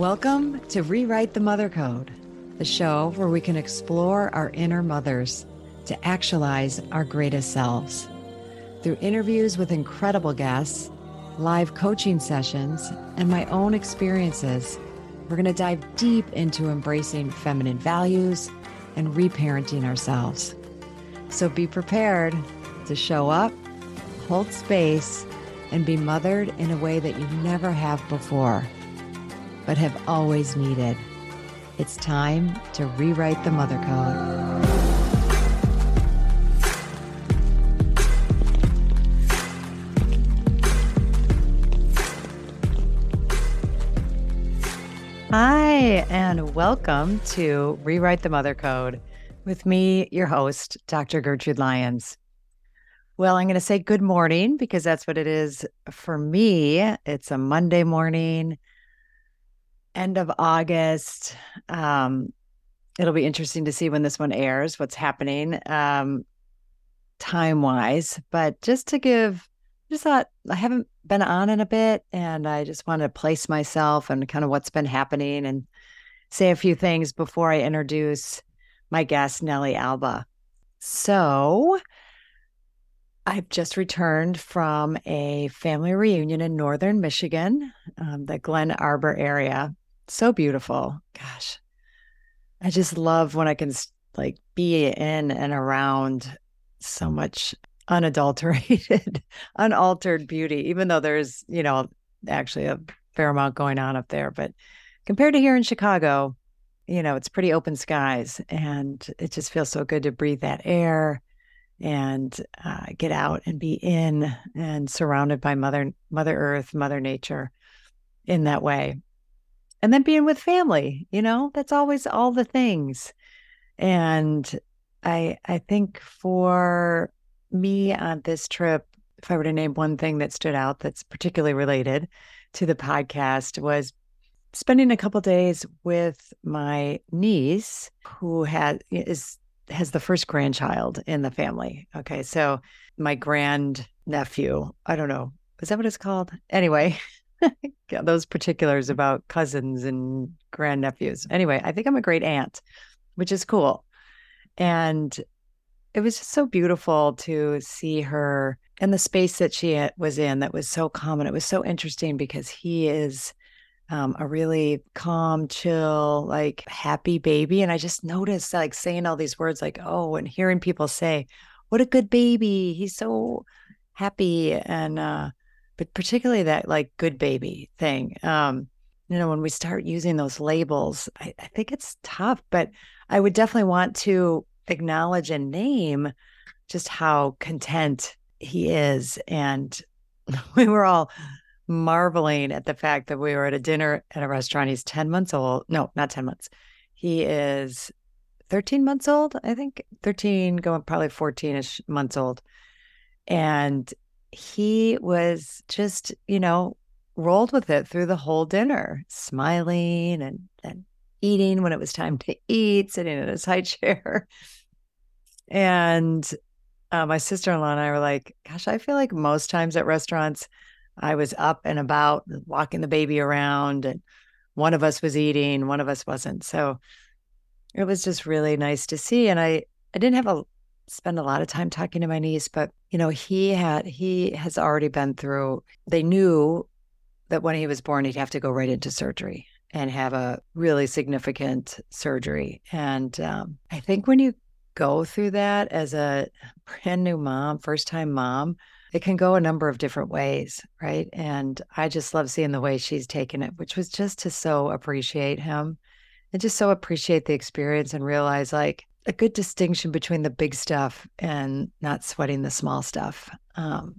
Welcome to Rewrite the Mother Code, the show where we can explore our inner mothers to actualize our greatest selves. Through interviews with incredible guests, live coaching sessions, and my own experiences, we're going to dive deep into embracing feminine values and reparenting ourselves. So be prepared to show up, hold space, and be mothered in a way that you never have before but have always needed. It's time to rewrite the mother code. Hi, and welcome to Rewrite the Mother Code with me, your host, Dr. Gertrude Lyons. Well, I'm going to say good morning because that's what it is for me. It's a Monday morning end of August. Um, it'll be interesting to see when this one airs, what's happening um, time wise. But just to give, just thought I haven't been on in a bit and I just want to place myself and kind of what's been happening and say a few things before I introduce my guest, Nelly Alba. So, I've just returned from a family reunion in northern Michigan, um, the Glen Arbor area so beautiful. Gosh, I just love when I can like be in and around so much unadulterated, unaltered beauty, even though there's, you know, actually a fair amount going on up there. But compared to here in Chicago, you know, it's pretty open skies and it just feels so good to breathe that air and uh, get out and be in and surrounded by mother mother earth mother nature in that way and then being with family you know that's always all the things. And i i think for me on this trip if i were to name one thing that stood out that's particularly related to the podcast was spending a couple days with my niece who has is has the first grandchild in the family. Okay so my grand nephew i don't know is that what it's called? Anyway those particulars about cousins and grandnephews. Anyway, I think I'm a great aunt, which is cool. And it was just so beautiful to see her and the space that she was in that was so calm. And it was so interesting because he is um, a really calm, chill, like happy baby. And I just noticed like saying all these words like, oh, and hearing people say, what a good baby. He's so happy. And, uh, but particularly that like good baby thing. Um, you know, when we start using those labels, I, I think it's tough, but I would definitely want to acknowledge and name just how content he is. And we were all marveling at the fact that we were at a dinner at a restaurant. He's 10 months old. No, not 10 months. He is 13 months old, I think, 13, going probably 14 ish months old. And he was just, you know, rolled with it through the whole dinner, smiling and, and eating when it was time to eat, sitting in his high chair. And uh, my sister in law and I were like, gosh, I feel like most times at restaurants, I was up and about, walking the baby around, and one of us was eating, one of us wasn't. So it was just really nice to see. And I, I didn't have a spend a lot of time talking to my niece, but you know, he had he has already been through. They knew that when he was born, he'd have to go right into surgery and have a really significant surgery. And um, I think when you go through that as a brand new mom, first time mom, it can go a number of different ways, right? And I just love seeing the way she's taken it, which was just to so appreciate him and just so appreciate the experience and realize like a good distinction between the big stuff and not sweating the small stuff. Um,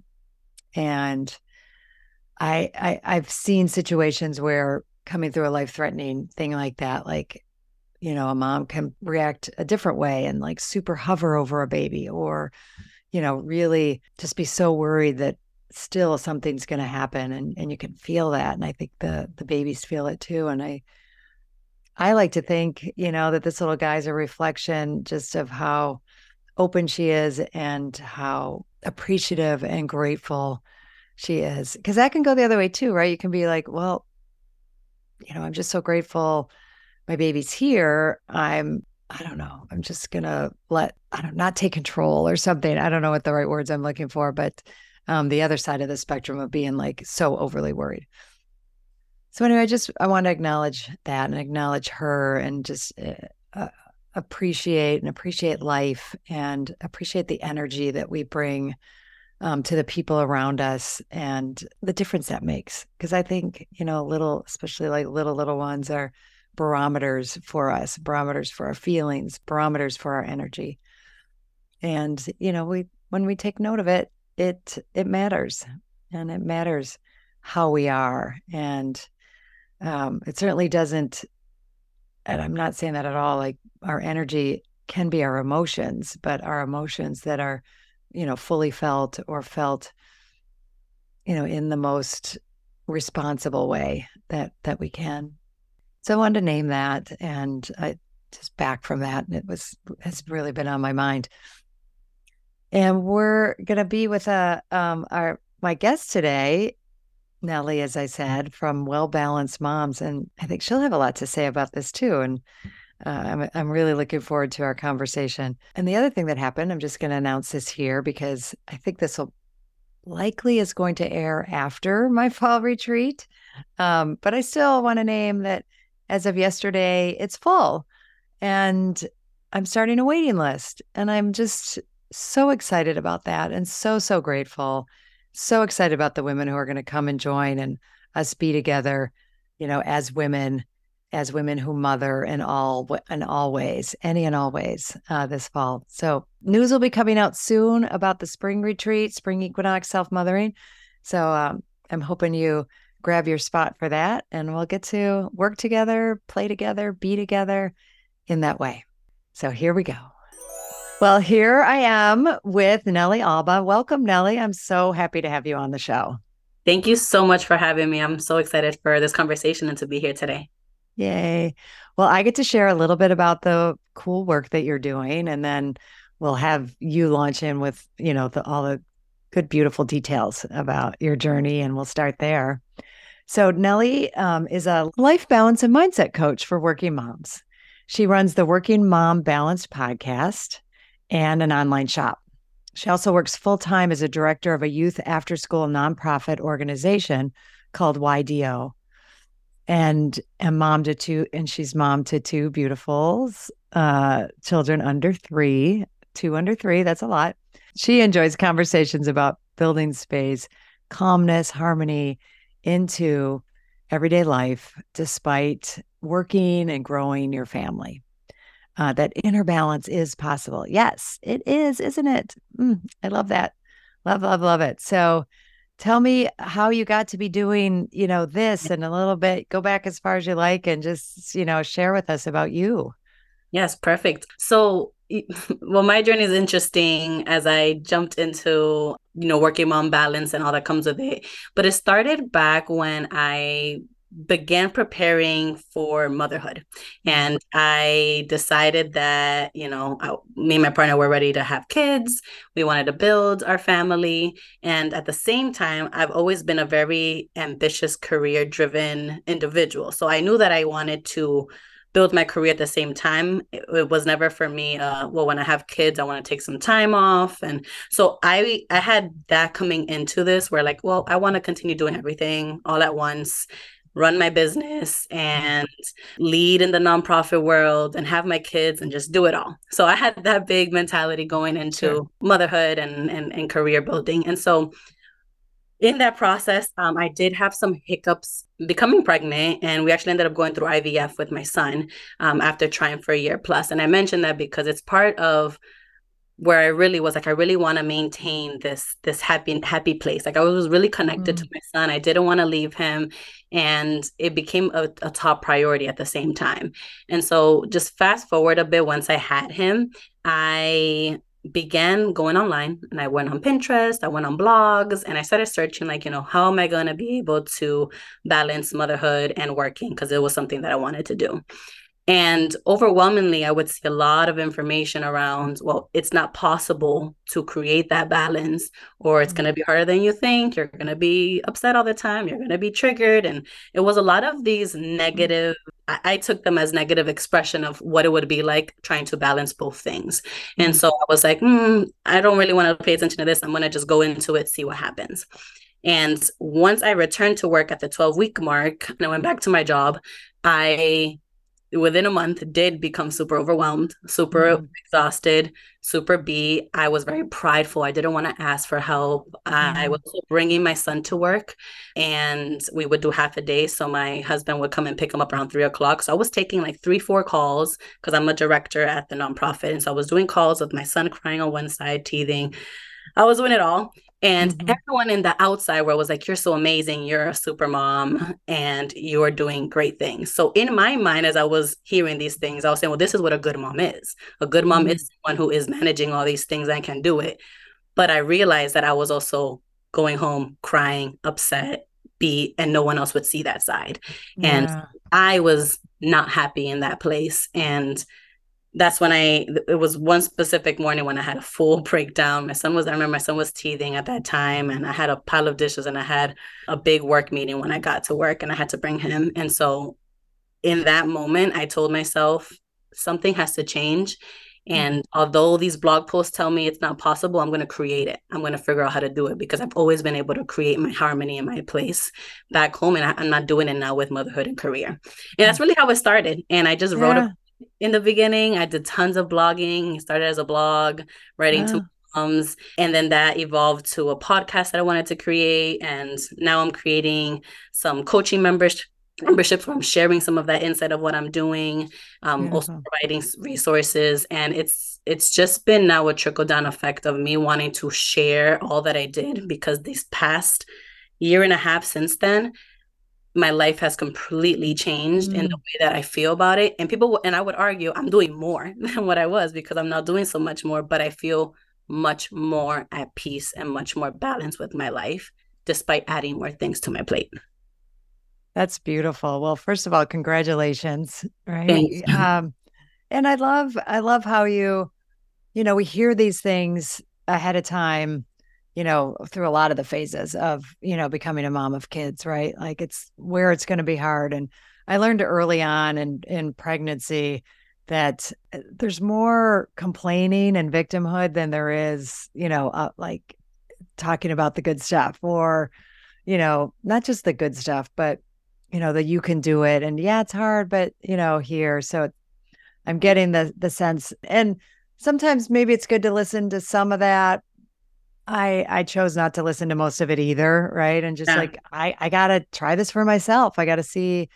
and I, I I've seen situations where coming through a life threatening thing like that, like you know, a mom can react a different way and like super hover over a baby, or you know, really just be so worried that still something's going to happen, and and you can feel that. And I think the the babies feel it too. And I I like to think, you know, that this little guy's a reflection just of how open she is and how appreciative and grateful she is. Because that can go the other way too, right? You can be like, well, you know, I'm just so grateful my baby's here. I'm I don't know. I'm just gonna let I don't not take control or something. I don't know what the right words I'm looking for, but um, the other side of the spectrum of being like so overly worried. So anyway, I just I want to acknowledge that and acknowledge her and just uh, appreciate and appreciate life and appreciate the energy that we bring um, to the people around us and the difference that makes. Because I think you know, little, especially like little little ones, are barometers for us, barometers for our feelings, barometers for our energy. And you know, we when we take note of it, it it matters, and it matters how we are, and um, it certainly doesn't. And I'm not saying that at all. Like our energy can be our emotions, but our emotions that are, you know, fully felt or felt, you know, in the most responsible way that that we can. So I wanted to name that, and I just back from that, and it was has really been on my mind. And we're gonna be with a uh, um, our my guest today, Nelly, as I said, from Well Balanced Moms, and I think she'll have a lot to say about this too. And uh, I'm I'm really looking forward to our conversation. And the other thing that happened, I'm just going to announce this here because I think this will likely is going to air after my fall retreat. Um, but I still want to name that as of yesterday, it's full. And I'm starting a waiting list. And I'm just so excited about that and so, so grateful. So excited about the women who are going to come and join and us be together, you know, as women, as women who mother in all and all ways, any and all ways uh, this fall. So news will be coming out soon about the spring retreat, spring equinox self mothering. So um, I'm hoping you grab your spot for that and we'll get to work together, play together, be together in that way. So here we go. Well, here I am with Nelly Alba. Welcome, Nelly. I'm so happy to have you on the show. Thank you so much for having me. I'm so excited for this conversation and to be here today. Yay. Well, I get to share a little bit about the cool work that you're doing, and then we'll have you launch in with, you know, the, all the good, beautiful details about your journey, and we'll start there. So, Nelly um, is a life balance and mindset coach for working moms. She runs the Working Mom Balanced podcast and an online shop. She also works full time as a director of a youth after school nonprofit organization called YDO. And a mom to two, and she's mom to two beautiful uh, children under three, two under three. That's a lot. She enjoys conversations about building space, calmness, harmony, into everyday life despite working and growing your family. Uh, that inner balance is possible. Yes, it is, isn't it? Mm, I love that. Love, love, love it. So tell me how you got to be doing, you know, this and a little bit, go back as far as you like and just, you know, share with us about you. Yes, perfect. So well my journey is interesting as i jumped into you know working on balance and all that comes with it but it started back when i began preparing for motherhood. And i decided that you know I, me and my partner were ready to have kids. We wanted to build our family. And at the same time i've always been a very ambitious career driven individual. So i knew that i wanted to build my career at the same time. It, it was never for me. Uh, well, when I have kids, I want to take some time off, and so I I had that coming into this where like, well, I want to continue doing everything all at once run my business and lead in the nonprofit world and have my kids and just do it all. So I had that big mentality going into sure. motherhood and, and and career building. And so in that process, um, I did have some hiccups becoming pregnant, and we actually ended up going through IVF with my son um, after trying for a year plus. And I mentioned that because it's part of where I really was like, I really want to maintain this this happy happy place. Like I was really connected mm. to my son. I didn't want to leave him, and it became a, a top priority at the same time. And so, just fast forward a bit. Once I had him, I began going online and I went on Pinterest, I went on blogs, and I started searching, like, you know, how am I going to be able to balance motherhood and working? Because it was something that I wanted to do. And overwhelmingly, I would see a lot of information around, well, it's not possible to create that balance, or it's going to mm-hmm. be harder than you think. You're going to be upset all the time. You're going to be triggered. And it was a lot of these mm-hmm. negative, I, I, took them as negative expression of what it would be like trying to balance both things. And mm-hmm. so I was like, mm, I don't really want to pay attention to this. I'm going to just go into it, see what happens. And once I returned to work at the 12 week mark and I went back to my job, I within a month did become super overwhelmed super mm-hmm. exhausted super b i was very prideful i didn't want to ask for help mm-hmm. i was bringing my son to work and we would do half a day so my husband would come and pick him up around three o'clock so i was taking like three four calls because i'm a director at the nonprofit and so i was doing calls with my son crying on one side teething I was doing it all. And mm-hmm. everyone in the outside world was like, You're so amazing. You're a super mom and you're doing great things. So, in my mind, as I was hearing these things, I was saying, Well, this is what a good mom is. A good mom mm-hmm. is someone who is managing all these things and can do it. But I realized that I was also going home crying, upset, beat, and no one else would see that side. Yeah. And I was not happy in that place. And that's when I it was one specific morning when I had a full breakdown. My son was I remember my son was teething at that time and I had a pile of dishes and I had a big work meeting when I got to work and I had to bring him. And so in that moment I told myself something has to change. Mm. And although these blog posts tell me it's not possible, I'm going to create it. I'm going to figure out how to do it because I've always been able to create my harmony in my place back home. And I, am not doing it now with motherhood and career. And that's mm. really how it started. And I just wrote a in the beginning. I did tons of blogging. Started as a blog, writing to moms, and then that evolved to a podcast that I wanted to create. And now I'm creating some coaching members memberships where I'm sharing some of that insight of what I'm doing, um, also providing resources, and it's it's just been now a trickle down effect of me wanting to share all that I did because this past year and a half since then my life has completely changed mm. in the mm. way that I feel about it. And people, and I would argue I'm doing more than what I was because I'm not doing so much more, but I feel much more at peace and much more balanced with my life, despite adding more things to my plate. That's beautiful. Well, first of all, congratulations. Right. Um, and I love, I love how you, you know, we hear these things ahead of time you know, through a lot of the phases of, you know, becoming a mom of kids, right? Like it's where it's going to be hard. And I learned early on in, in pregnancy that uh, there's more complaining and victimhood than there is, you know, uh, like talking about the good stuff or, you know, not just the good stuff, but, you know, that you can do it. And yeah, it's hard, but, you know, here. So I'm getting the, the sense. And sometimes maybe it's good to listen to some of that I I chose not to listen to most of it either, right? And just yeah. like I I got to try this for myself. I got to see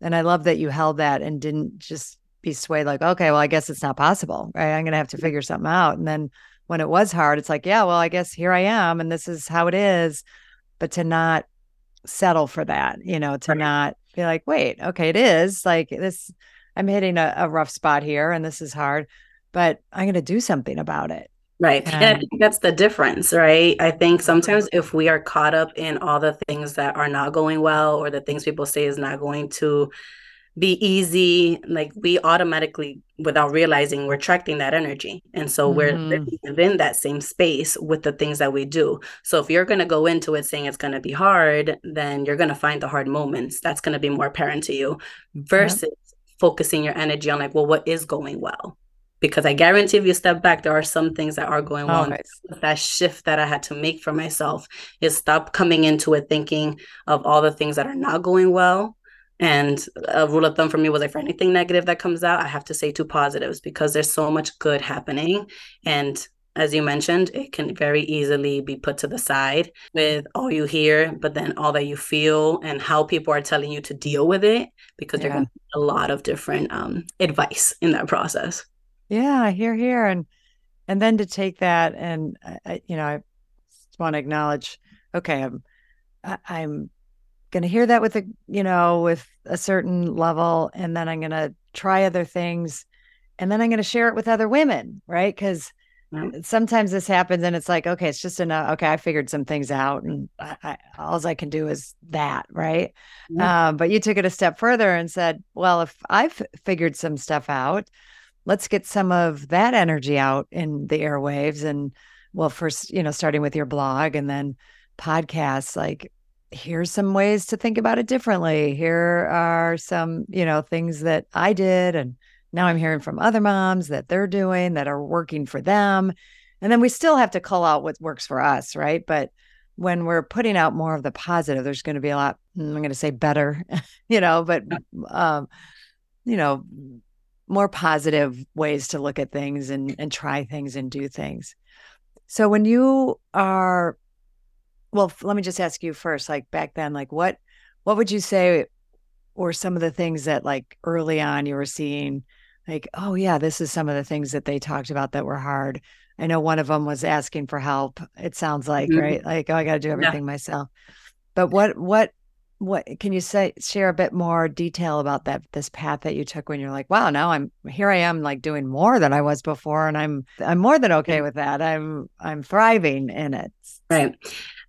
and I love that you held that and didn't just be swayed like, okay, well, I guess it's not possible, right? I'm going to have to mm-hmm. figure something out. And then when it was hard, it's like, yeah, well, I guess here I am and this is how it is. But to not settle for that, you know, to right. not be like, wait, okay, it is like this, I'm hitting a, a rough spot here and this is hard, but I'm going to do something about it. Right. And I think that's the difference, right? I think sometimes if we are caught up in all the things that are not going well or the things people say is not going to be easy, like we automatically, without realizing, we're attracting that energy. And so mm-hmm. we're within that same space with the things that we do. So if you're going to go into it saying it's going to be hard, then you're going to find the hard moments. That's going to be more apparent to you versus focusing your energy on, like, well, what is going well? Because I guarantee if you step back, there are some things that are going on. That shift that I had to make for myself is stop coming into it thinking of all the things that are not going well. And a rule of thumb for me was like for anything negative that comes out, I have to say two positives because there's so much good happening. And as you mentioned, it can very easily be put to the side with all you hear, but then all that you feel and how people are telling you to deal with it because yeah. you're going to get a lot of different um, advice in that process. Yeah, here, here, and and then to take that and I, you know, I just want to acknowledge. Okay, I'm I, I'm going to hear that with a you know with a certain level, and then I'm going to try other things, and then I'm going to share it with other women, right? Because sometimes this happens and it's like, okay, it's just enough. Okay, I figured some things out and I, I, all I can do is that. Right. Yeah. Uh, but you took it a step further and said, well, if I've figured some stuff out, let's get some of that energy out in the airwaves. And well, first, you know, starting with your blog and then podcasts, like, here's some ways to think about it differently. Here are some, you know, things that I did and now I'm hearing from other moms that they're doing that are working for them. And then we still have to call out what works for us, right? But when we're putting out more of the positive, there's going to be a lot, mm, I'm going to say better, you know, but, um, you know, more positive ways to look at things and, and try things and do things. So when you are, well, let me just ask you first, like back then, like what, what would you say were some of the things that like early on you were seeing like, oh, yeah, this is some of the things that they talked about that were hard. I know one of them was asking for help. It sounds like, mm-hmm. right? Like, oh, I got to do everything yeah. myself. But what, what, what can you say, share a bit more detail about that, this path that you took when you're like, wow, now I'm here, I am like doing more than I was before. And I'm, I'm more than okay with that. I'm, I'm thriving in it. Right.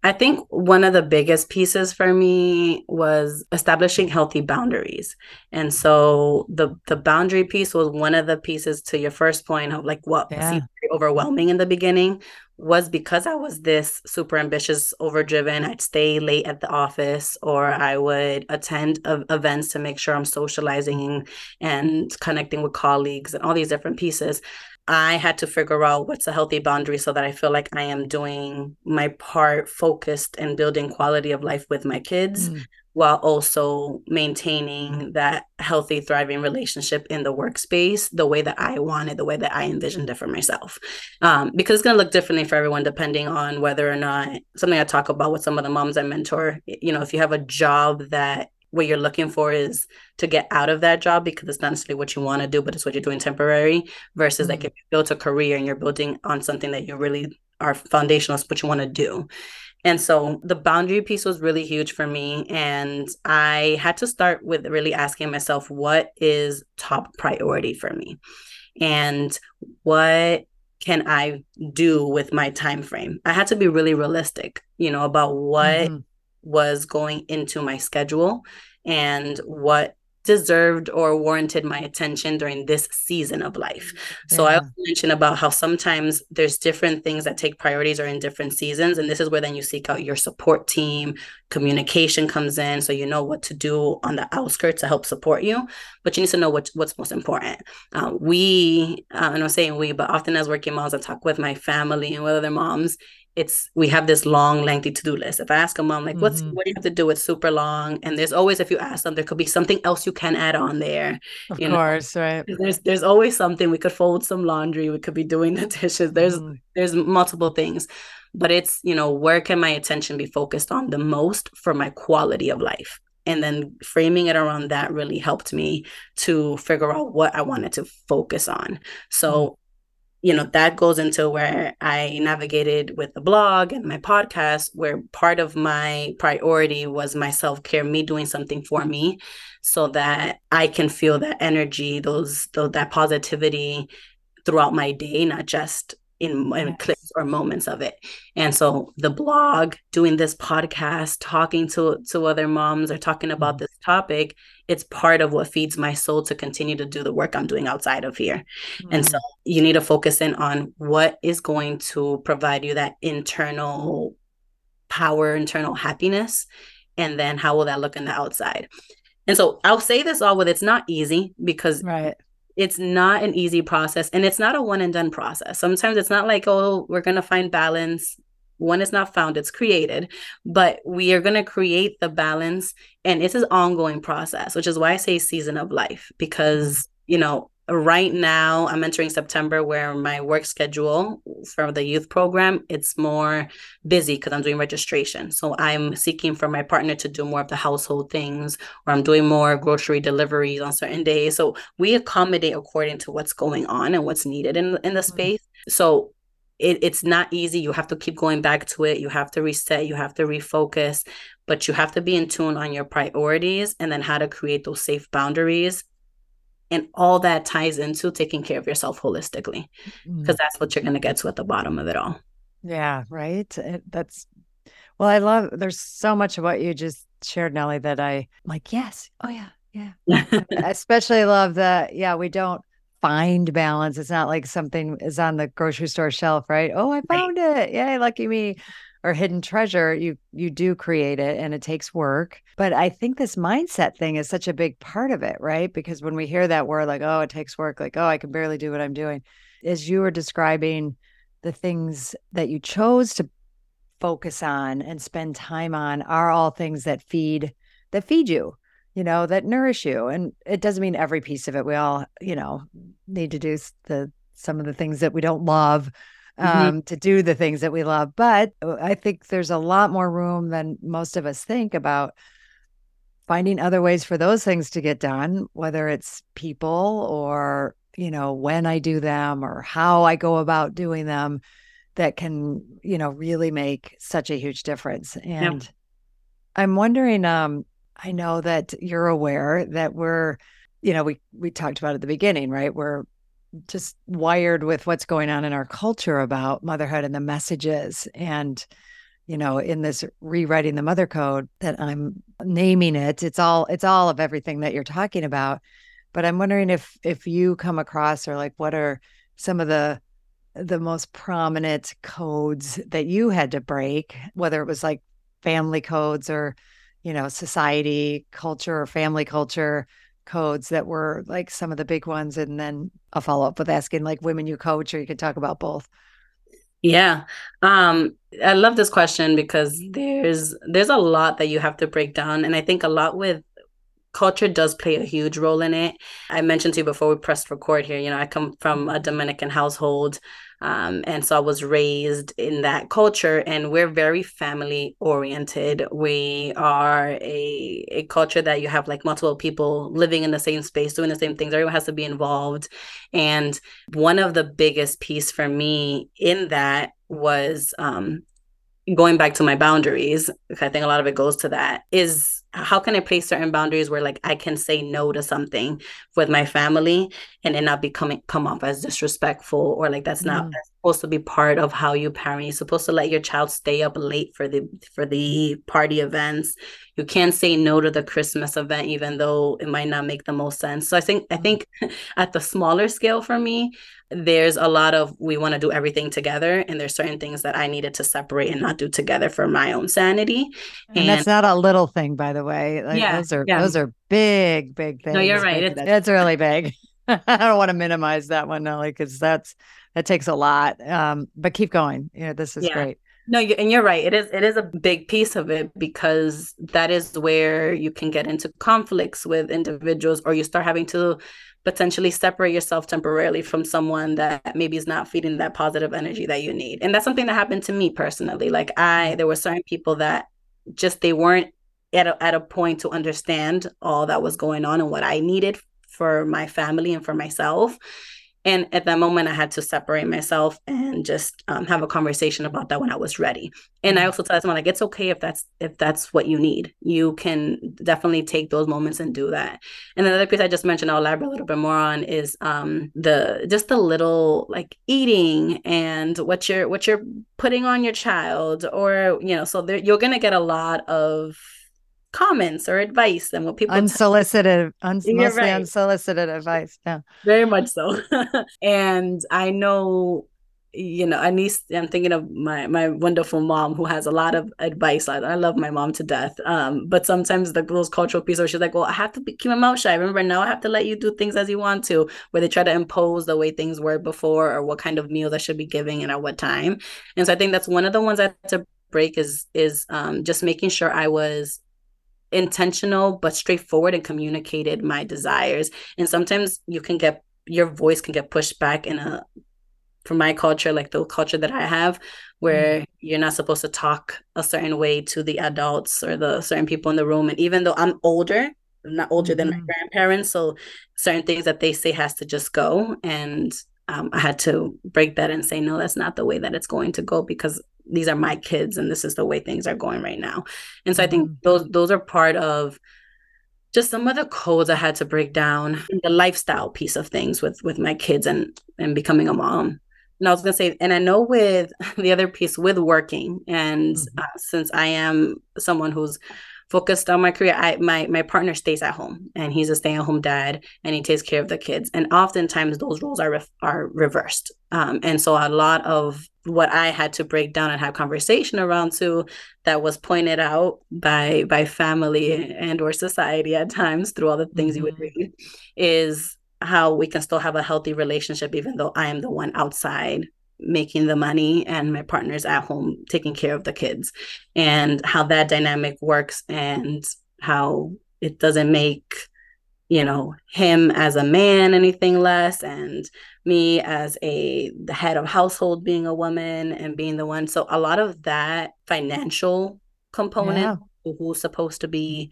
I think one of the biggest pieces for me was establishing healthy boundaries. And so the the boundary piece was one of the pieces to your first point of like what yeah. seemed overwhelming in the beginning was because I was this super ambitious, overdriven. I'd stay late at the office or I would attend events to make sure I'm socializing and connecting with colleagues and all these different pieces. I had to figure out what's a healthy boundary so that I feel like I am doing my part focused and building quality of life with my kids mm. while also maintaining that healthy, thriving relationship in the workspace the way that I wanted, the way that I envisioned it for myself. Um, because it's going to look differently for everyone depending on whether or not something I talk about with some of the moms I mentor. You know, if you have a job that what you're looking for is to get out of that job because it's not necessarily what you want to do, but it's what you're doing temporary versus mm-hmm. like if you built a career and you're building on something that you really are foundational, is what you want to do. And so the boundary piece was really huge for me. And I had to start with really asking myself, what is top priority for me? And what can I do with my time frame? I had to be really realistic, you know, about what mm-hmm was going into my schedule and what deserved or warranted my attention during this season of life. Yeah. So I mentioned about how sometimes there's different things that take priorities or in different seasons. And this is where then you seek out your support team, communication comes in. So you know what to do on the outskirts to help support you, but you need to know what, what's most important. Uh, we, uh, and I'm saying we, but often as working moms, I talk with my family and with other moms it's we have this long lengthy to-do list. If i ask a mom like what's mm-hmm. what do you have to do? It's super long. And there's always if you ask them there could be something else you can add on there of you course know? right there's there's always something. We could fold some laundry. We could be doing the dishes. There's mm. there's multiple things. But it's you know where can my attention be focused on the most for my quality of life? And then framing it around that really helped me to figure out what i wanted to focus on. So mm you know that goes into where i navigated with the blog and my podcast where part of my priority was my self-care me doing something for me so that i can feel that energy those, those that positivity throughout my day not just in, in yes. Or moments of it. And so the blog, doing this podcast, talking to to other moms or talking about mm-hmm. this topic, it's part of what feeds my soul to continue to do the work I'm doing outside of here. Mm-hmm. And so mm-hmm. you need to focus in on what is going to provide you that internal power, internal happiness, and then how will that look in the outside. And so I'll say this all with it's not easy because right it's not an easy process and it's not a one and done process. Sometimes it's not like, oh, we're going to find balance. One is not found, it's created, but we are going to create the balance. And it's an ongoing process, which is why I say season of life, because, you know, right now i'm entering september where my work schedule for the youth program it's more busy because i'm doing registration. So i'm seeking for my partner to do more of the household things or i'm doing more grocery deliveries on certain days. So we accommodate according to what's going on and what's needed in, in the mm-hmm. space. So it, it's not easy. You have to keep going back to it. You have to reset. You have to refocus. But you have to be in tune on your priorities and then how to create those safe boundaries and all that ties into taking care of yourself holistically because mm-hmm. that's what you're going to get to at the bottom of it all. Yeah right? It, that's well i love there's so much of what you just shared nelly that i like yes oh yeah yeah. I especially love that yeah we don't find balance. It's not like something is on the grocery store shelf right? Oh i found right. it. Yay lucky me or hidden treasure you you do create it and it takes work. But i think this mindset thing is such a big part of it right? Because when we hear that word like oh it takes work like oh i can barely do what i'm doing as you were describing the things that you chose to focus on and spend time on are all things that feed that feed you you know that nourish you. And it doesn't mean every piece of it. We all you know need to do the some of the things that we don't love. Um, mm-hmm. to do the things that we love. But uh, I think there's a lot more room than most of us think about finding other ways for those things to get done, whether it's people or, you know, when I do them or how I go about doing them that can, you know, really make such a huge difference. And yep. I'm wondering, um, I know that you're aware that we're, you know, we we talked about at the beginning, right? We're just wired with what's going on in our culture about motherhood and the messages and you know in this rewriting the mother code that i'm naming it it's all it's all of everything that you're talking about. But i'm wondering if if you come across or like what are some of the the most prominent codes that you had to break whether it was like family codes or you know society culture or family culture codes that were like some of the big ones and then i'll follow up with asking like women you coach or you could talk about both. Yeah. Um i love this question because there's there's a lot that you have to break down and i think a lot with culture does play a huge role in it. I mentioned to you before we pressed record here you know i come from a dominican household um, and so I was raised in that culture, and we're very family oriented. We are a, a culture that you have like multiple people living in the same space, doing the same things. Everyone has to be involved. And one of the biggest piece for me in that was um, going back to my boundaries. I think a lot of it goes to that is how can I place certain boundaries where like I can say no to something with my family and it not be coming come off as disrespectful or like that's not mm. Supposed to be part of how you parent. You're supposed to let your child stay up late for the for the party events. You can't say no to the Christmas event even though it might not make the most sense. So I think I mm. think at the smaller scale for me, there's a lot of we want to do everything together and there's certain things that i needed to separate and not do together for my own sanity and, and that's not a little thing by the way like, yeah, those are yeah. those are big big things no you're right it's, it's really big i don't want to minimize that one nelly because that's that takes a lot um but keep going yeah this is yeah. great no, you, and you're right. It is it is a big piece of it because that is where you can get into conflicts with individuals, or you start having to potentially separate yourself temporarily from someone that maybe is not feeding that positive energy that you need. And that's something that happened to me personally. Like I there were certain people that just they weren't at a, at a point to understand all that was going on and what I needed for my family and for myself and at that moment i had to separate myself and just um, have a conversation about that when i was ready. And i mm-hmm. also tell someone like it's okay if that's if that's what you need. You can definitely take those moments and do that. And another piece i just mentioned i'll elaborate a little bit more on is um the just the little like eating and what you're what you're putting on your child or you know so there, you're gonna get a lot of comments or advice than what people unsolicited un- mostly right. unsolicited advice yeah very much so and i know you know, I need, I'm thinking of my my wonderful mom who has a lot of advice. I, I love my mom to death. Um, but sometimes the those cultural pieces where she's like, well, I have to be, keep my mouth shut. Remember now I have to let you do things as you want to, where they try to impose the way things were before or what kind of meals I should be giving and at what time. And so I think that's one of the ones I had to break is is um, just making sure I was intentional but straightforward and communicated my desires and sometimes you can get your voice can get pushed back in a for my culture like the culture that i have where mm. you're not supposed to talk a certain way to the adults or the certain people in the room and even though i'm older I'm not older mm-hmm. than my mm-hmm. grandparents so certain things that they say has to just go and um, i had to break that and say no that's not the way that it's going to go because these are my kids and this is the way things are going right now and so i think mm-hmm. those those are part of just some of the codes I had to break down, the lifestyle piece of things with with my kids and and becoming a mom. And I was gonna say, and I know with the other piece with working, and mm-hmm. uh, since I am someone who's focused on my career, I my my partner stays at home, and he's a stay at home dad, and he takes care of the kids. And oftentimes those roles are re- are reversed, um, and so a lot of what I had to break down and have conversation around too that was pointed out by by family and or society at times through all the things mm-hmm. you would mm-hmm. read is how we can still have a healthy relationship even though I am the one outside making the money and my partner's at home taking care of the kids and how that dynamic works and how it doesn't make you know him as a man anything less and me as a the head of household being a woman and being the one so a lot of that financial component yeah. who's supposed to be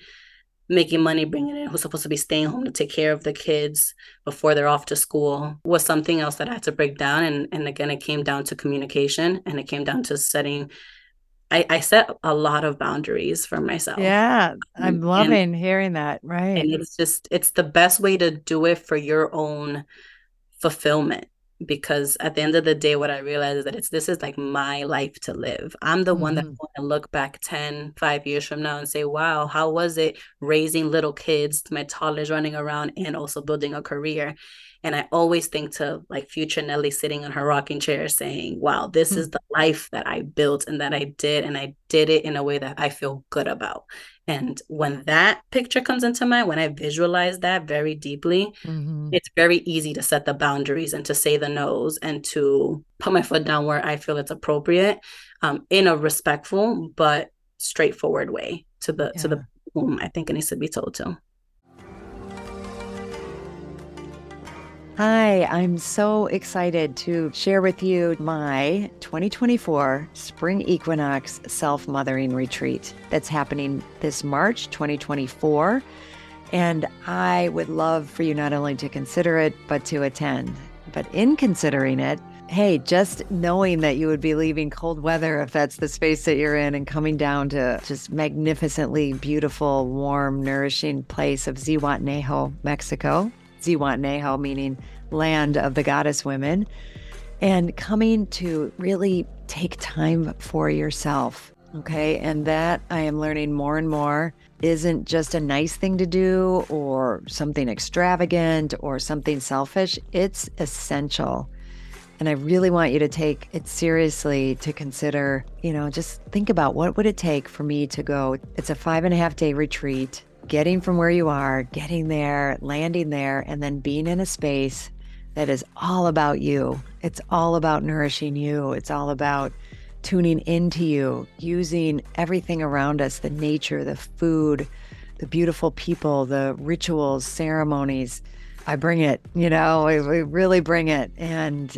making money bringing in who's supposed to be staying home to take care of the kids before they're off to school was something else that i had to break down and and again it came down to communication and it came down to setting I, I set a lot of boundaries for myself. Yeah, um, I'm loving and, hearing that. Right. And it's just, it's the best way to do it for your own fulfillment. Because at the end of the day, what I realize is that it's this is like my life to live. I'm the mm-hmm. one that want to look back 10, five years from now and say, wow, how was it raising little kids, my toddlers running around and also building a career? And I always think to like future Nelly sitting in her rocking chair saying, wow, this mm-hmm. is the life that I built and that I did. And I did it in a way that I feel good about. And when that picture comes into mind, when I visualize that very deeply, mm-hmm. it's very easy to set the boundaries and to say the no's and to put my foot down where I feel it's appropriate um, in a respectful but straightforward way to the yeah. to the whom I think it needs to be told to. Hi, I'm so excited to share with you my 2024 Spring Equinox Self Mothering Retreat that's happening this March 2024. And I would love for you not only to consider it, but to attend. But in considering it, hey, just knowing that you would be leaving cold weather if that's the space that you're in and coming down to just magnificently beautiful, warm, nourishing place of Zihuatanejo, Mexico Zihuatanejo, meaning land of the goddess women, and coming to really take time for yourself. Okay. And that I am learning more and more isn't just a nice thing to do or something extravagant or something selfish. It's essential. And I really want you to take it seriously to consider, you know, just think about what would it take for me to go. It's a five and a half day retreat getting from where you are, getting there, landing there, and then being in a space that is all about you. It's all about nourishing you. It's all about tuning into you, using everything around us the nature, the food, the beautiful people, the rituals, ceremonies. I bring it, you know, we really bring it. And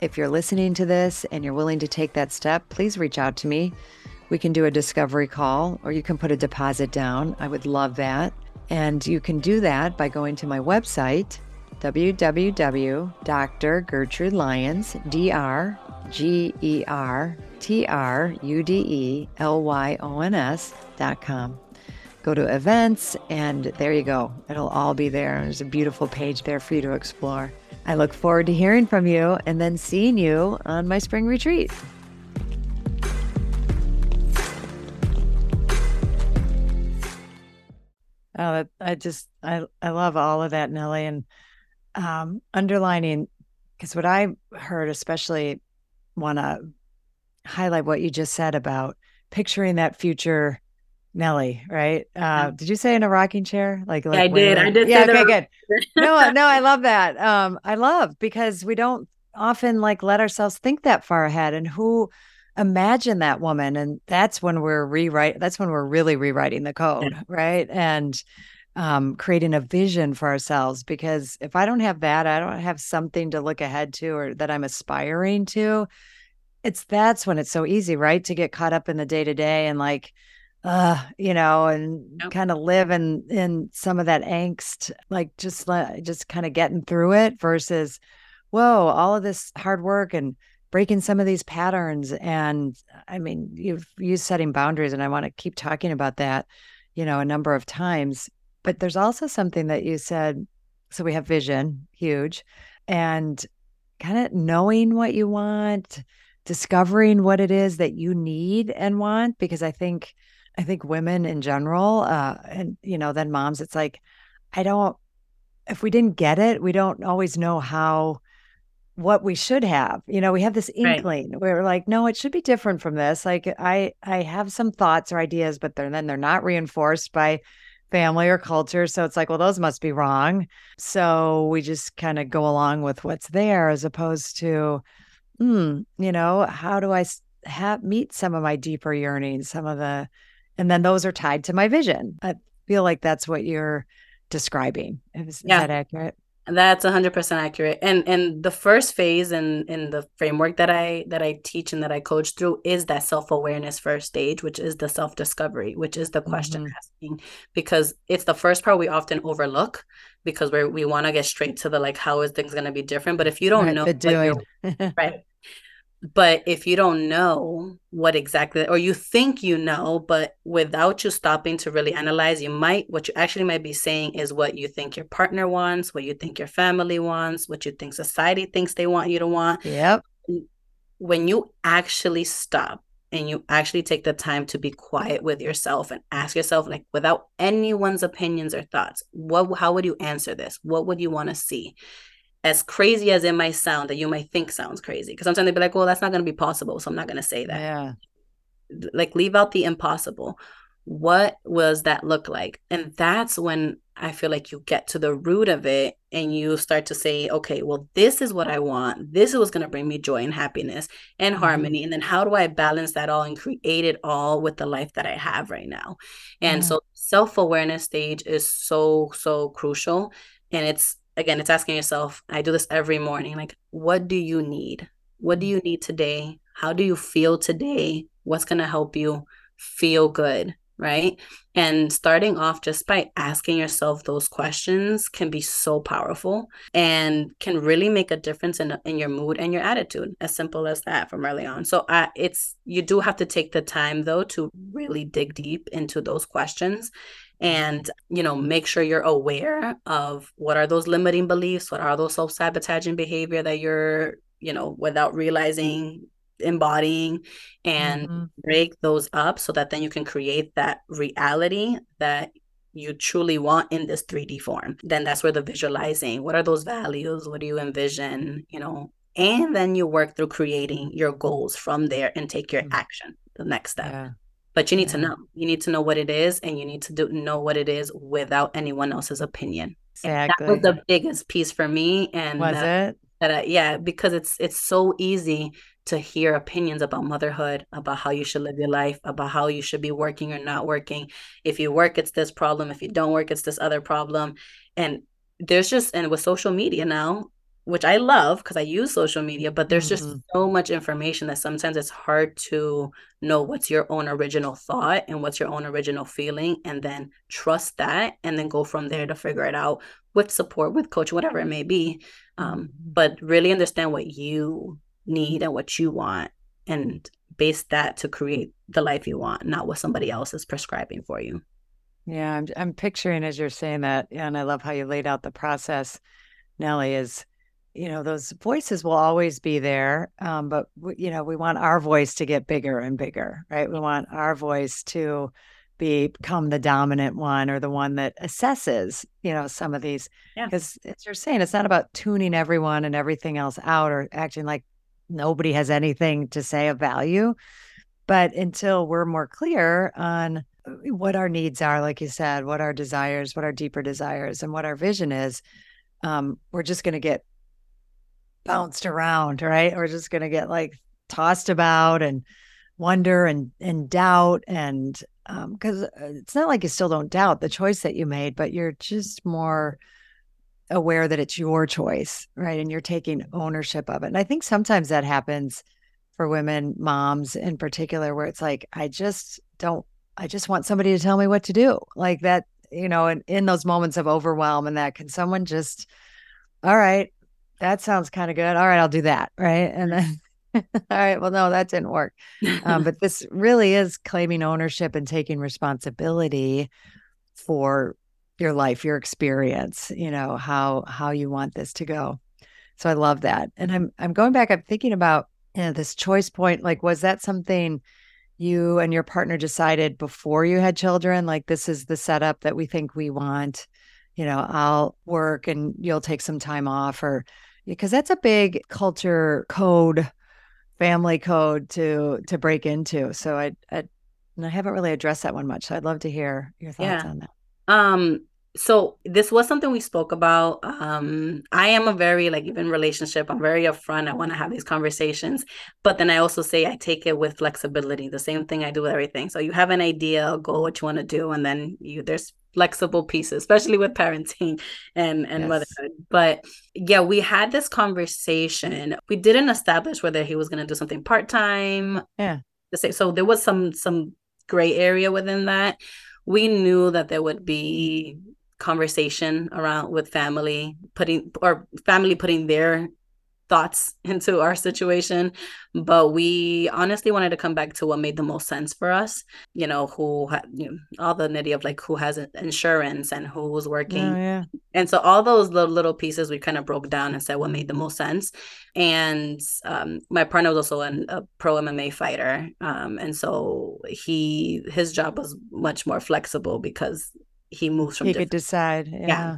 if you're listening to this and you're willing to take that step, please reach out to me. We can do a discovery call or you can put a deposit down. I would love that. And you can do that by going to my website, www.drgertrudelyons.com. Go to events, and there you go. It'll all be there. There's a beautiful page there for you to explore. I look forward to hearing from you and then seeing you on my spring retreat. Oh, I just I I love all of that, Nelly, and um, underlining because what I heard, especially, want to highlight what you just said about picturing that future Nelly, right? Uh, did you say in a rocking chair? Like, like yeah, I did. I did. Yeah. Okay. Good. no, no, I love that. Um, I love because we don't often like let ourselves think that far ahead, and who imagine that woman, and that's when we're rewrite. That's when we're really rewriting the code, yeah. right? And um, creating a vision for ourselves. Because if I don't have that, I don't have something to look ahead to or that I'm aspiring to. It's that's when it's so easy, right? To get caught up in the day to day and like, uh, you know, and yep. kind of live in in some of that angst, like just just kind of getting through it versus, whoa, all of this hard work and breaking some of these patterns. And I mean, you've used setting boundaries, and I want to keep talking about that, you know, a number of times but there's also something that you said. So we have vision, huge, and kind of knowing what you want, discovering what it is that you need and want. Because I think, I think women in general, uh, and you know, then moms, it's like, I don't. If we didn't get it, we don't always know how what we should have you know we have this inkling right. we're like no it should be different from this like i i have some thoughts or ideas but they're then they're not reinforced by family or culture. So it's like, well, those must be wrong. So we just kind of go along with what's there as opposed to, hmm, you know, how do I have meet some of my deeper yearnings, some of the, and then those are tied to my vision. I feel like that's what you're describing. Is, yeah. that accurate? That's 100% accurate. And and the first phase in in the framework that I that I teach and that I coach through is that self-awareness first stage, which is the self-discovery, which is the question mm-hmm. asking because it's the first part we often overlook because we we want to get straight to the like how is things going to be different, but if you don't right, know doing. right but if you don't know what exactly or you think you know but without you stopping to really analyze you might what you actually might be saying is what you think your partner wants what you think your family wants what you think society thinks they want you to want. Yep. When you actually stop and you actually take the time to be quiet with yourself and ask yourself like without anyone's opinions or thoughts what how would you answer this? What would you want to see as crazy as it might sound that you might think sounds crazy. Because sometimes they'd be like well that's not going to be possible so i'm not going to say that. Yeah. Like leave out the impossible. What was that look like? And that's when i feel like you get to the root of it and you start to say okay well this is what i want. This is what's going to bring me joy and happiness and mm-hmm. harmony. And then how do i balance that all and create it all with the life that i have right now? And so self-awareness stage is so so crucial and it's again, it's asking yourself, I do this every morning, like, what do you need? What do you need today? How do you feel today? What's going to help you feel good? Right. And starting off just by asking yourself those questions can be so powerful and can really make a difference in, in your mood and your attitude. As simple as that from early on. So uh, it's, you do have to take the time though to really dig deep into those questions and you know make sure you're aware of what are those limiting beliefs what are those self-sabotaging behavior that you're you know without realizing embodying and mm-hmm. break those up so that then you can create that reality that you truly want in this 3D form. Then that's where the visualizing, what are those values? What do you envision? You know, and then you work through creating your goals from there and take your mm-hmm. action, the next step. Yeah but you need to mm-hmm. know. You need to know what it is and you need to do, know what it is without anyone else's opinion. Exactly. that was the biggest piece for me and was that, it? that I, yeah because it's it's so easy to hear opinions about motherhood about how you should live your life about how you should be working or not working. If you work it's this problem. If you don't work it's this other problem. And there's just and with social media now which I love because I use social media, but there's mm-hmm. just so much information that sometimes it's hard to know what's your own original thought and what's your own original feeling, and then trust that, and then go from there to figure it out with support, with coach, whatever it may be. Um, mm-hmm. but really understand what you need and what you want, and base that to create the life you want, not what somebody else is prescribing for you. Yeah, I'm I'm picturing as you're saying that, and I love how you laid out the process. Nelly is you know those voices will always be there um, but you know we want our voice to get bigger and bigger right we want our voice to become the dominant one or the one that assesses, you know, some of these. Because yeah. as you're saying, it's not about tuning everyone and everything else out or acting like nobody has anything to say of value. But until we're more clear on uh, what our needs are, like you said, what our desires, what our deeper desires, and what our vision is, um, we're just going to get bounced around, right? We're just going to get like tossed about and wonder and and doubt and because um, it's not like you still don't doubt the choice that you made, but you're just more aware that it's your choice, right? And you're taking ownership of it. And I think sometimes that happens for women, moms in particular, where it's like, I just don't, I just want somebody to tell me what to do. Like that, you know, and in those moments of overwhelm and that, can someone just, all right, that sounds kind of good. All right, I'll do that. Right. And then All right. Well, no, that didn't work. Um, but this really is claiming ownership and taking responsibility for your life, your experience, you know, how how you want this to go. So I love that. And I'm I'm going back, I'm thinking about you know, this choice point. Like, was that something you and your partner decided before you had children? Like, this is the setup that we think we want. You know, I'll work and you'll take some time off or because that's a big culture code family code to to break into. So I I, and I haven't really addressed that one much. So I'd love to hear your thoughts yeah. on that. Um so this was something we spoke about um i am a very like even relationship i'm very upfront i want to have these conversations but then i also say i take it with flexibility the same thing i do with everything so you have an idea a goal what you want to do and then you there's flexible pieces, especially with parenting and and yes. motherhood. But yeah, we had this conversation. We didn't establish whether he was going to do something part time. Yeah. So there was some some gray area within that. We knew that there would be conversation around with family putting or family putting their thoughts into our situation but we honestly wanted to come back to what made the most sense for us you know who had you know, all the nitty of like who has insurance and who's working oh, yeah. and so all those little, little pieces we kind of broke down and said what made the most sense and um, my partner was also an, a pro mma fighter um, and so he his job was much more flexible because he moves from he could decide yeah. yeah.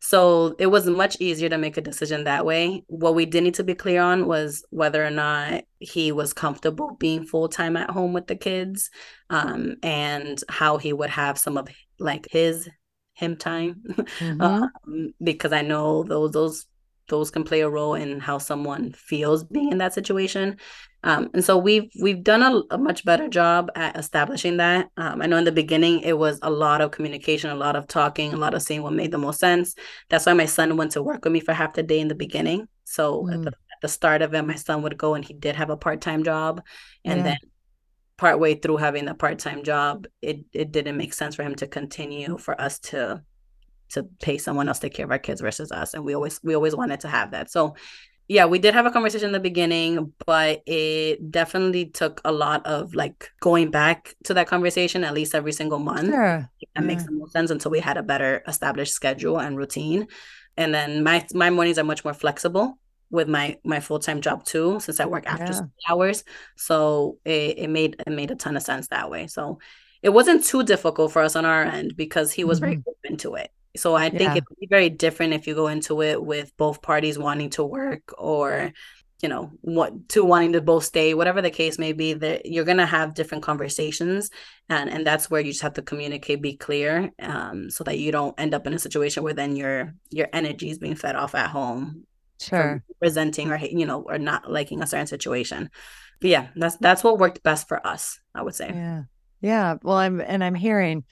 So it was much easier to make a decision that way. What we did need to be clear on was whether or not he was comfortable being full time at home with the kids, um, and how he would have some of like his him time, mm-hmm. um, because I know those those those can play a role in how someone feels being in that situation. Um, and so we've we've done a, a, much better job at establishing that. Um, I know in the beginning it was a lot of communication, a lot of talking, a lot of seeing what made the most sense. That's why my son went to work with me for half the day in the beginning. So mm. at, the, at, the, start of it, my son would go and he did have a part time job, and yeah. then partway through having the part time job, it it didn't make sense for him to continue for us to to pay someone else to take care of our kids versus us and we always we always wanted to have that so yeah, we did have a conversation in the beginning, but it definitely took a lot of like going back to that conversation at least every single month. Sure. That yeah. makes the most sense until we had a better established schedule and routine. And then my my mornings are much more flexible with my my full-time job too, since I work after yeah. hours. So it, it made it made a ton of sense that way. So it wasn't too difficult for us on our end because he was mm-hmm. very open to it. So I think yeah. it would be very different if you go into it with both parties wanting to work or you know what to wanting to both stay whatever the case may be that you're going to have different conversations and and that's where you just have to communicate be clear um, so that you don't end up in a situation where then your your energy is being fed off at home sure. resenting or you know or not liking a certain situation. But yeah that's that's what worked best for us i would say. Yeah. Yeah. Well i'm and i'm hearing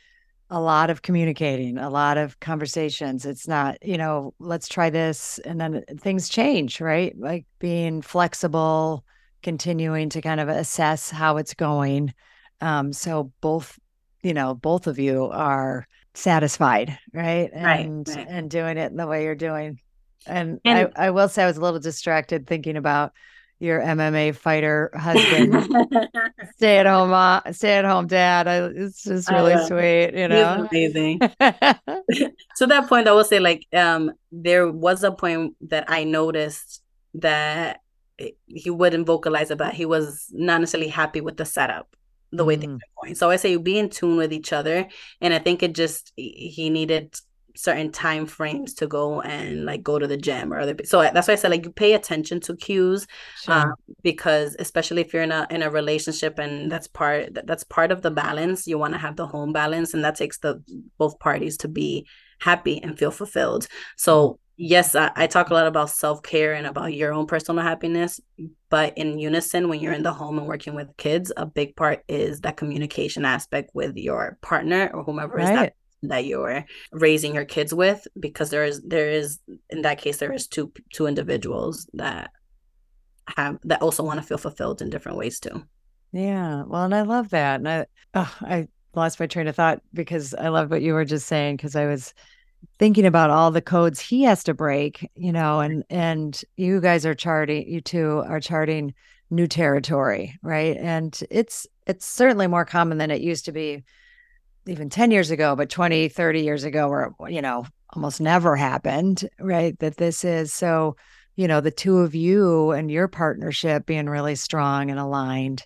a lot of communicating, a lot of conversations. It's not, you know, let's try this and then things change, right? Like being flexible, continuing to kind of assess how it's going. Um, so both, you know, both of you are satisfied, right? And right, right. and doing it in the way you're doing. And, and I, I will say I was a little distracted thinking about your MMA fighter husband, stay at home, uh, stay at home dad. I, it's just really uh, sweet, you know. amazing. so that point, I will say, like, um, there was a point that I noticed that he wouldn't vocalize about. He was not necessarily happy with the setup. the way mm. things are going. So I say you be in tune with each other. And I think it just he needed certain time frames to go and like go to the gym or other so that's why i said like you pay attention to cues sure. um, because especially if you're in a in a relationship and that's part that's part of the balance you want to have the home balance and that takes the both parties to be happy and feel fulfilled so yes I, I talk a lot about self-care and about your own personal happiness but in unison when you're in the home and working with kids a big part is that communication aspect with your partner or whomever right. is that that you're raising your kids with because there is there is in that case there is two two individuals that have that also want to feel fulfilled in different ways too. Yeah well and i love that and i oh, i lost my train of thought because i love what you were just saying because i was thinking about all the codes he has to break you know mm-hmm. and and you guys are charting you two are charting new territory right? And it's it's certainly more common than it used to be even 10 years ago, but 20, 30 years ago, or, you know, almost never happened, right? That this is so, you know, the two of you and your partnership being really strong and aligned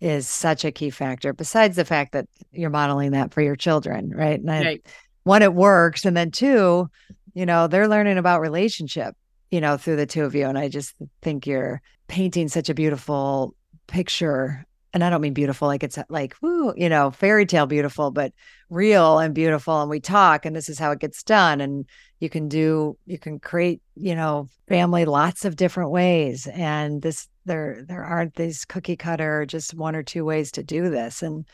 is such a key factor, besides the fact that you're modeling that for your children, right? And right. one, it works. And then two, you know, they're learning about relationship, you know, through the two of you. And I just think you're painting such a beautiful picture and I don't mean beautiful like it's like woo, you know, fairy tale beautiful, but real and beautiful. And we talk, and this is how it gets done. And you can do, you can create, you know, family lots of different ways. And this, there, there aren't these cookie cutter, just one or two ways to do this. And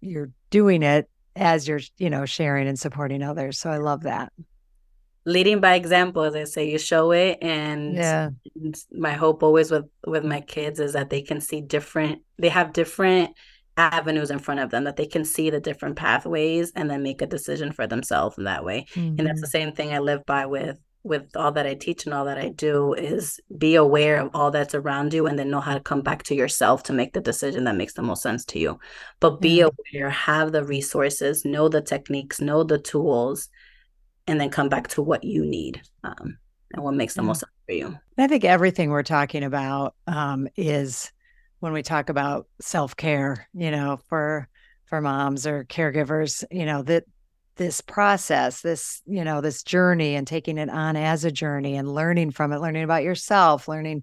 you're doing it as you're, you know, sharing and supporting others. So I love that leading by example as i say you show it and yeah my hope always with with my kids is that they can see different they have different avenues in front of them that they can see the different pathways and then make a decision for themselves in that way mm-hmm. and that's mm-hmm. the same thing i live by with with all that i teach and all that i do is be aware of all that's around you and then know how to come back to yourself to make the decision that makes the most sense to you but be mm-hmm. aware have the resources know the techniques know the tools and then come back to what you need um, and what makes the most sense for you. I think everything we're talking about um, is when we talk about self care, you know, for for moms or caregivers, you know, that this process, this, you know, this journey and taking it on as a journey and learning from it, learning about yourself, learning,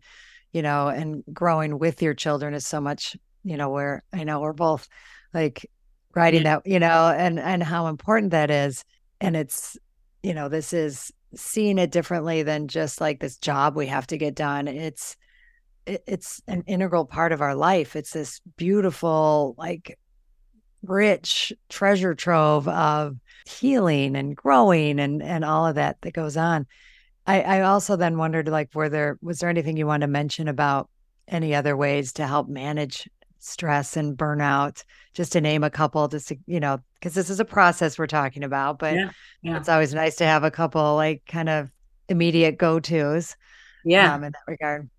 you know, and growing with your children is so much, you know, where I know we're both like writing that, you know, and and how important that is. And it's you know, this is seeing it differently than just like this job we have to get done. It's it, it's an integral part of our life. It's this beautiful, like rich treasure trove of healing and growing and and all of that that goes on. I, I also then wondered like were there was there anything you want to mention about any other ways to help manage stress and burnout just to name a couple just to you know because this is a process we're talking about but yeah, yeah. it's always nice to have a couple like kind of immediate go-to's yeah. um, in that regard.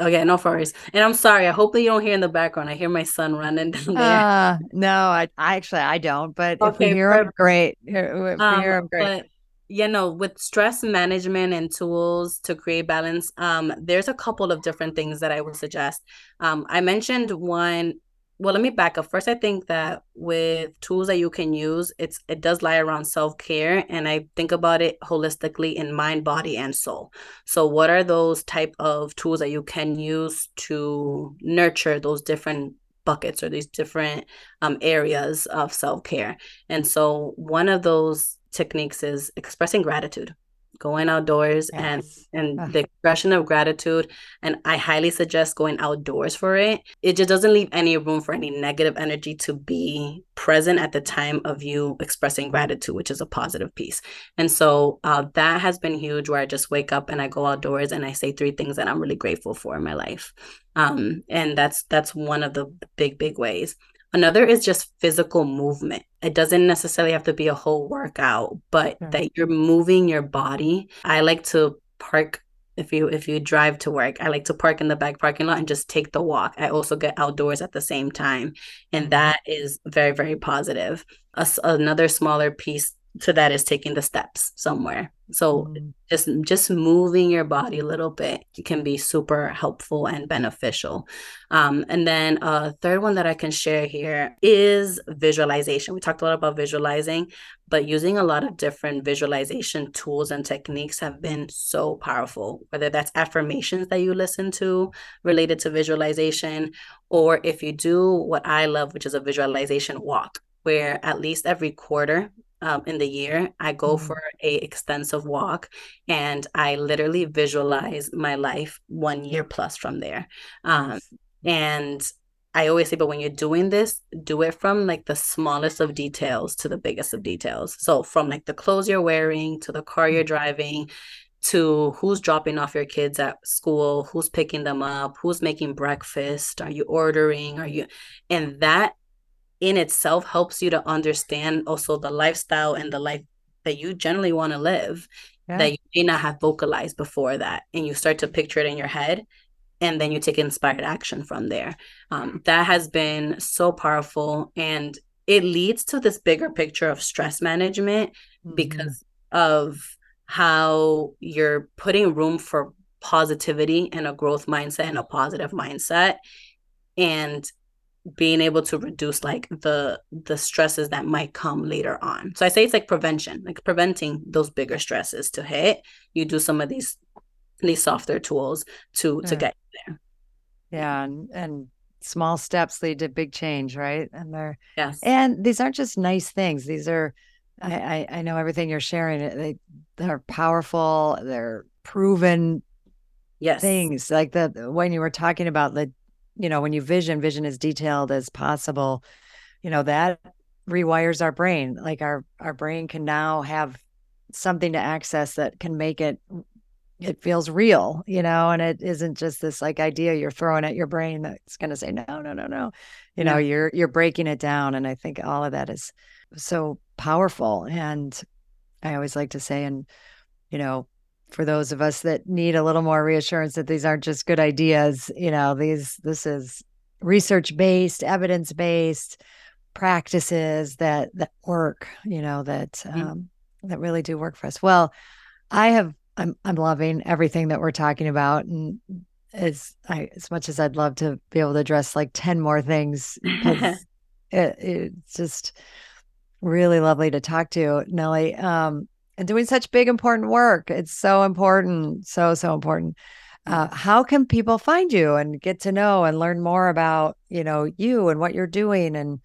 Okay no worries. And i'm sorry i hope that you don't hear in the background i hear my son running down there. Uh, no I, I actually i don't but okay, if we hear him great if we um, hear him great you know with stress management and tools to create balance um there's a couple of different things that i would suggest. Um i mentioned one well let me back up. First i think that with tools that you can use it's it does lie around self-care and i think about it holistically in mind body and soul. So what are those type of tools that you can use to nurture those different buckets or these different um, areas of self-care? And so one of those techniques is expressing gratitude going outdoors yes. and and the expression of gratitude and i highly suggest going outdoors for it. It just doesn't leave any room for any negative energy to be present at the time of you expressing gratitude which is a positive piece. And so uh, that has been huge where i just wake up and i go outdoors and i say three things that i'm really grateful for in my life. Um, and that's that's one of the big big ways Another is just physical movement. It doesn't necessarily have to be a whole workout, but that you're moving your body. I like to park if you if you drive to work i like to park in the back parking lot and just take the walk i also get outdoors at the same time and mm-hmm. that is very very positive A, another smaller piece to that is taking the steps somewhere. So mm-hmm. just just moving your body a little bit can be super helpful and beneficial. Um, and then a third one that I can share here is visualization. We talked a lot about visualizing, but using a lot of different visualization tools and techniques have been so powerful. Whether that's affirmations that you listen to related to visualization, or if you do what I love, which is a visualization walk where at least every quarter um, in the year i go mm-hmm. for a extensive walk and i literally visualize my life one year plus from there um, and i always say but when you're doing this do it from like the smallest of details to the biggest of details so from like the clothes you're wearing to the car you're mm-hmm. driving to who's dropping off your kids at school, who's picking them up, who's making breakfast, are you ordering, are you and that in itself helps you to understand also the lifestyle and the life that you generally want to live yeah. that you may not have vocalized before that and you start to picture it in your head and then you take inspired action from there um, that has been so powerful and it leads to this bigger picture of stress management mm-hmm. because of how you're putting room for positivity and a growth mindset and a positive mindset and being able to reduce like the the stresses that might come later on. So i say it's like prevention like preventing those bigger stresses to hit. You do some of these these softer tools to to mm. get there. Yeah and, and small steps lead to big change right? And they're yes. and these aren't just nice things. These are i i, I know everything you're sharing. They they're powerful. They're proven yes. things. Like the when you were talking about the you know, when you vision, vision as detailed as possible, you know, that rewires our brain. Like our our brain can now have something to access that can make it it feels real, you know, and it isn't just this like idea you're throwing at your brain that's going to say no, no, no, no. You know, you're you're breaking it down and I think all of that is so powerful and I always like to say and you know, for those of us that need a little more reassurance that these aren't just good ideas you know these this is research based evidence based practices that that work you know that um, that really do work for us. Well i have i'm i'm loving everything that we're talking about and as i as much as i'd love to be able to address like 10 more things it, it's just really lovely to talk to nelly um and doing such big important work. It's so important, so so important. Uh, how can people find you and get to know and learn more about you know you and what you're doing and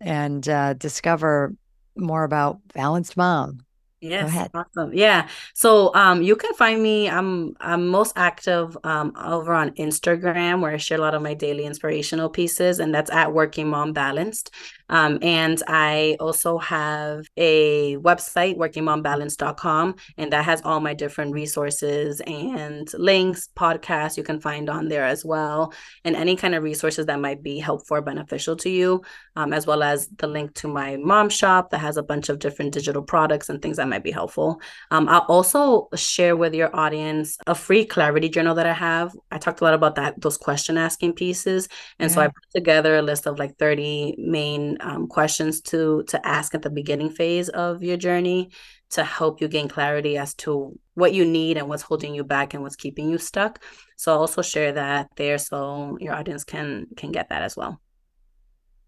and uh, discover more about balanced mom? Yes, awesome. Yeah. So um you can find me. I'm I'm most active um over on Instagram where I share a lot of my daily inspirational pieces, and that's at Working Mom Balanced. Um, and I also have a website, workingmombalance.com, and that has all my different resources and links, podcasts you can find on there as well, and any kind of resources that might be helpful or beneficial to you, um, as well as the link to my mom shop that has a bunch of different digital products and things that might be helpful. Um, I'll also share with your audience a free clarity journal that I have. I talked a lot about that, those question asking pieces. And yeah. so I put together a list of like 30 main um, questions to to ask at the beginning phase of your journey to help you gain clarity as to what you need and what's holding you back and what's keeping you stuck. So I'll also share that there so your audience can can get that as well.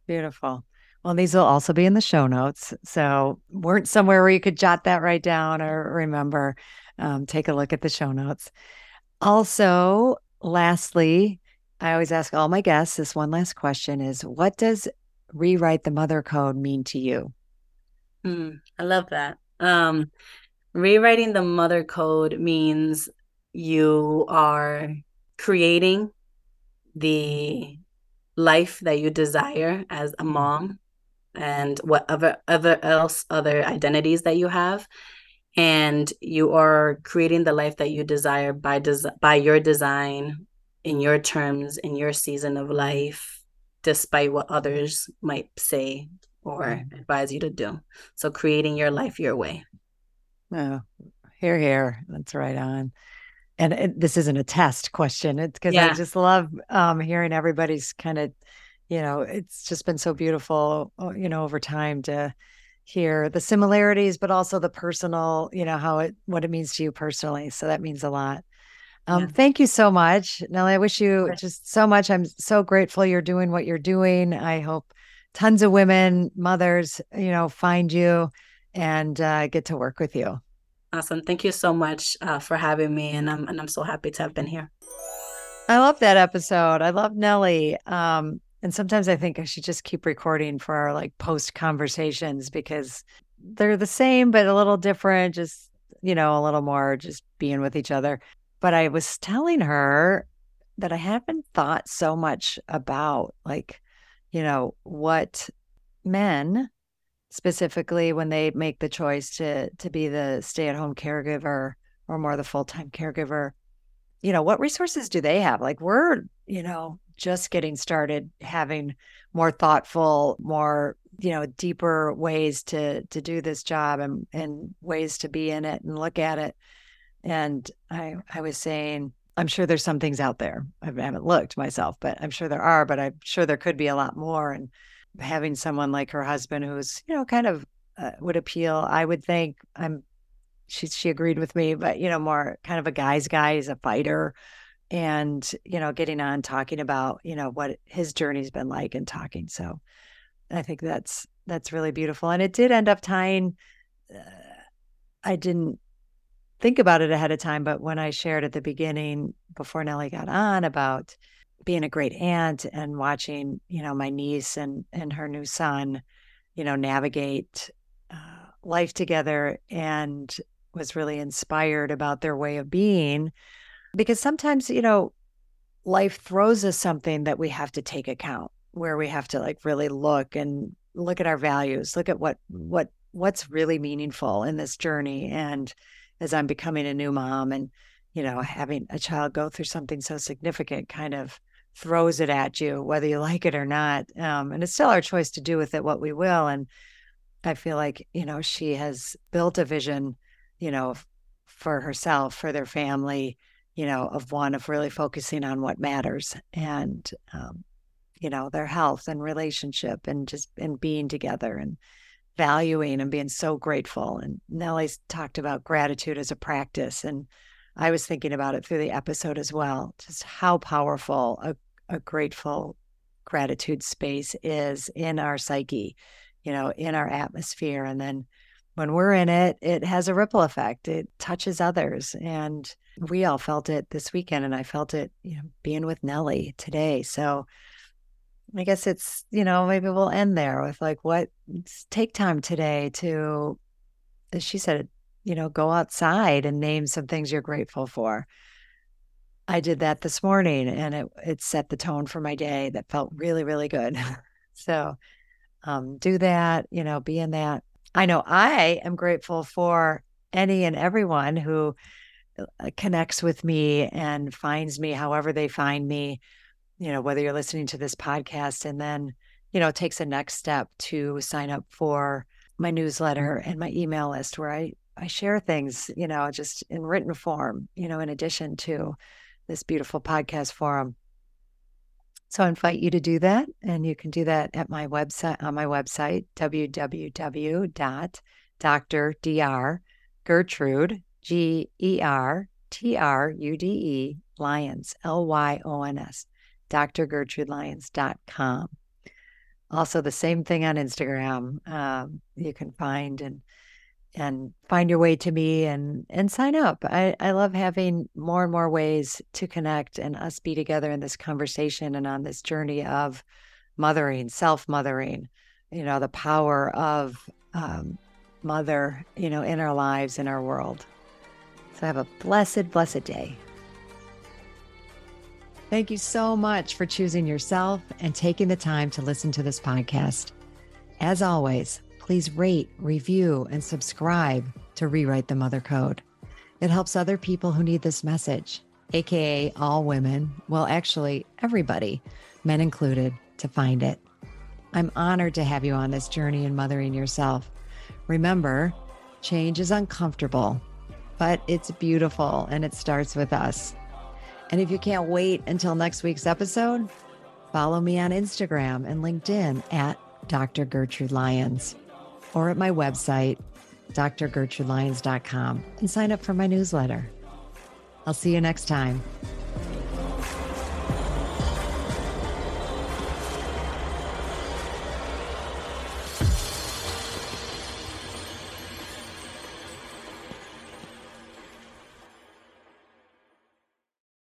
Beautiful. Well, these will also be in the show notes. So weren't somewhere where you could jot that right down or remember. Um, take a look at the show notes. Also, lastly, I always ask all my guests this one last question is what does rewrite the mother code mean to you? Mm, I love that. Um, rewriting the mother code means you are creating the life that you desire as a mom and whatever other else other identities that you have and you are creating the life that you desire by des- by your design in your terms in your season of life despite what others might say or advise you to do. So creating your life your way. Oh, here, here. That's right on. And it, this isn't a test question. It's because yeah. I just love um, hearing everybody's kind of, you know, it's just been so beautiful, uh, you know, over time to hear the similarities, but also the personal, you know, how it, what it means to you personally. So that means a lot. Um, yeah. Thank you so much, Nelly. I wish you just so much. I'm so grateful you're doing what you're doing. I hope tons of women, mothers, you know, find you and uh, get to work with you. Awesome. Thank you so much uh, for having me. And I'm, and I'm so happy to have been here. I love that episode. I love Nelly. Um, and sometimes I think I should just keep recording for our like post conversations because they're the same, but a little different, just, you know, a little more just being with each other. But I was telling her that I haven't thought so much about like, you know, what men specifically when they make the choice to to be the stay-at-home caregiver or more the full-time caregiver you know what resources do they have? Like we're you know just getting started having more thoughtful more you know deeper ways to to do this job and and ways to be in it and look at it and i i was saying i'm sure there's some things out there. I haven't looked myself but i'm sure there are but i'm sure there could be a lot more. And having someone like her husband who's you know kind of uh, would appeal i would think i'm she she agreed with me but you know more kind of a guy's guy he's a fighter. And you know getting on talking about you know what his journey's been like and talking. So i think that's that's really beautiful. And it did end up tying uh, i didn't think about it ahead of time but when i shared at the beginning before nelly got on about being a great aunt and watching you know my niece and and her new son you know navigate uh, life together and was really inspired about their way of being because sometimes, you know, life throws us something that we have to take account where we have to like really look and look at our values, look at what what what's really meaningful in this journey and as I'm becoming a new mom and you know, having a child go through something so significant kind of throws it at you, whether you like it or not. Um, and it's still our choice to do with it what we will. And I feel like, you know, she has built a vision, you know, for herself, for their family, you know, of one of really focusing on what matters and, um, you know, their health and relationship and just and being together and valuing and being so grateful. And Nelly's talked about gratitude as a practice. And I was thinking about it through the episode as well, just how powerful a, a grateful gratitude space is in our psyche, you know, in our atmosphere. And then when we're in it, it has a ripple effect. It touches others. And we all felt it this weekend and I felt it, you know, being with Nelly today. So I guess it's, you know, maybe we'll end there with like what take time today to as she said, you know, go outside and name some things you're grateful for. I did that this morning and it it set the tone for my day that felt really, really good. so um do that, you know, be in that. I know I am grateful for any and everyone who uh, connects with me and finds me however they find me you know whether you're listening to this podcast and then you know takes a next step to sign up for my newsletter and my email list where i i share things you know just in written form you know in addition to this beautiful podcast forum. So i invite you to do that and you can do that at my website on my website www.drdr gertrude G E R T R U D E Lyons, L Y O N S, drgertrudelyons.com. Also, the same thing on Instagram. Um, you can find and and find your way to me and and sign up. I, I love having more and more ways to connect and us be together in this conversation and on this journey of mothering, self mothering. You know, the power of um, mother. You know, in our lives, in our world. So have a blessed, blessed day. Thank you so much for choosing yourself and taking the time to listen to this podcast. As always, please rate, review, and subscribe to Rewrite the Mother Code. It helps other people who need this message, AKA all women, well, actually, everybody, men included, to find it. I'm honored to have you on this journey in mothering yourself. Remember, change is uncomfortable, but it's beautiful and it starts with us. And if you can't wait until next week's episode, follow me on Instagram and LinkedIn at Dr. Gertrude Lyons. or at my website, drgertrudelyons.com, and sign up for my newsletter. I'll see you next time.